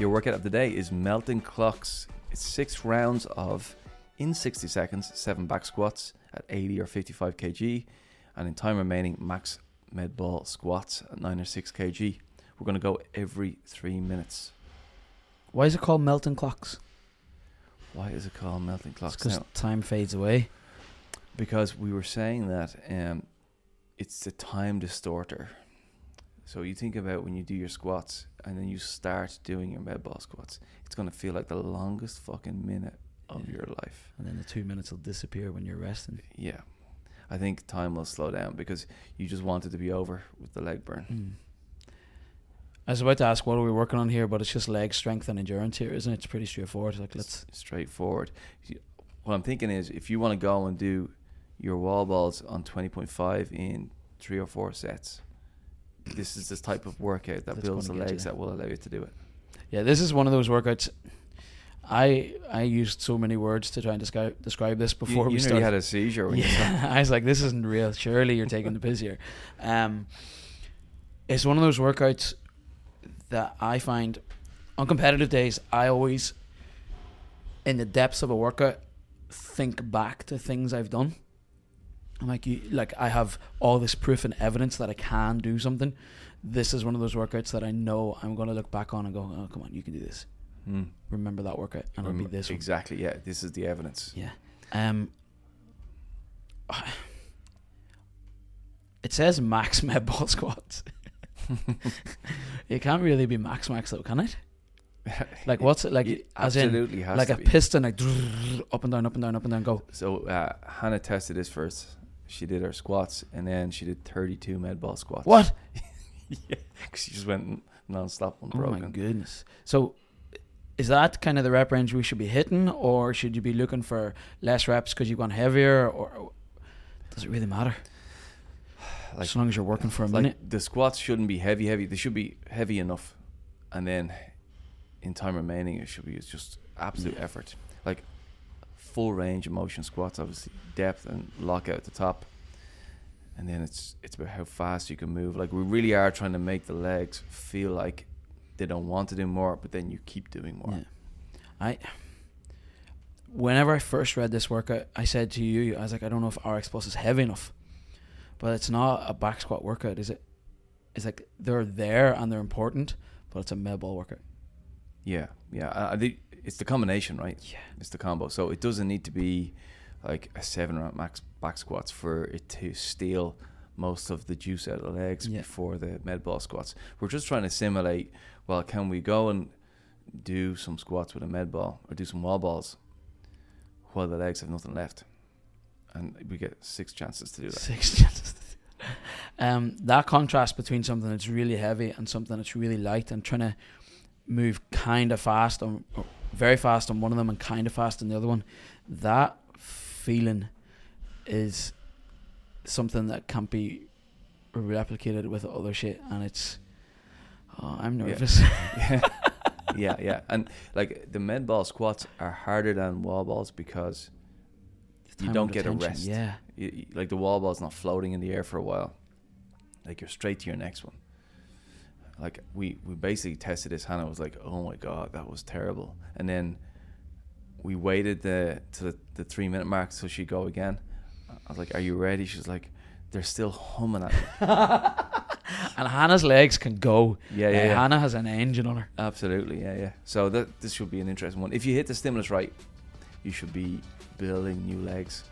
Your workout of the day is melting clocks. It's six rounds of in 60 seconds, seven back squats at 80 or 55 kg, and in time remaining, max med ball squats at 9 or 6 kg. We're going to go every three minutes. Why is it called melting clocks? Why is it called melting clocks? Because time fades away. because we were saying that um, it's the time distorter. So you think about when you do your squats and then you start doing your med ball squats, it's going to feel like the longest fucking minute of Yeah. your life. And then the two minutes will disappear when you're resting. Yeah. I think time will slow down because you just want it to be over with the leg burn. Mm. I was about to ask what are we working on here, but it's just leg strength and endurance here, isn't it? It's pretty straightforward. Like let's It's straightforward. What I'm thinking is if you want to go and do your wall balls on 20.5 in three or four sets, this is this type of workout that That's builds the legs that will allow you to do it. Yeah, this is one of those workouts. I I used so many words to try and describe describe this before you, we you started. nearly had a seizure when you started. yeah, I was like, this isn't real. Surely you're taking the piss here. Um, it's one of those workouts that I find on competitive days. I always, in the depths of a workout, think back to things I've done. I'm like you, like I have all this proof and evidence that I can do something. This is one of those workouts that I know I'm going to look back on and go, oh, come on, you can do this. Mm. Remember that workout, and it'll be Rem- this one. Exactly. Yeah, this is the evidence. Yeah. Um. It says max med ball squats. it can't really be max max though, can it? Like what's it like? It as in absolutely has like a be. piston, like up and down, up and down, up and down, go. So uh, Hannah tested this first. She did her squats and then she did 32 med ball squats. What? yeah, 'cause she just went non-stop Oh unbroken. my goodness. So. Is that kind of the rep range we should be hitting, or should you be looking for less reps because you've gone heavier, or does it really matter? Like- as long as you're working for a like minute. the squats shouldn't be heavy, heavy. They should be heavy enough, and then in time remaining, it should be just absolute Yeah. effort. Like full range of motion squats, obviously depth and lockout at the top, and then it's it's about how fast you can move. Like we really are trying to make the legs feel like they don't want to do more, but then you keep doing more. Yeah. I whenever I first read this workout, I said to you, I was like, I don't know if RX Plus is heavy enough. But it's not a back squat workout, is it? It's like they're there and they're important, but it's a med ball workout. Yeah, yeah. I, I think it's the combination, right? Yeah. It's the combo. So it doesn't need to be like a seven round max back squats for it to steal most of the juice out of the legs Yeah. before the med ball squats. We're just trying to simulate. Well, can we go and do some squats with a med ball or do some wall balls while the legs have nothing left, and we get six chances to do that. Six chances. um, that contrast between something that's really heavy and something that's really light and trying to move kind of fast on, very fast on one of them and kind of fast on the other one, that feeling is something that can't be replicated with other shit, and it's. Oh, I'm nervous. yeah, yeah, yeah. And like the med ball squats are harder than wall balls because you don't get a rest. Yeah. you- like the wall ball's not floating in the air for a while. Like you're straight to your next one. Like we we basically tested this. Hannah was like, "Oh my god, that was terrible." And then we waited the to the, the three minute mark so she'd go again. I was like, "Are you ready?" She's like, "They're still humming at me." And Hannah's legs can go. Yeah, Uh, yeah, yeah. Hannah has an engine on her. Absolutely, yeah, yeah. So that this should be an interesting one. If you hit the stimulus right, you should be building new legs.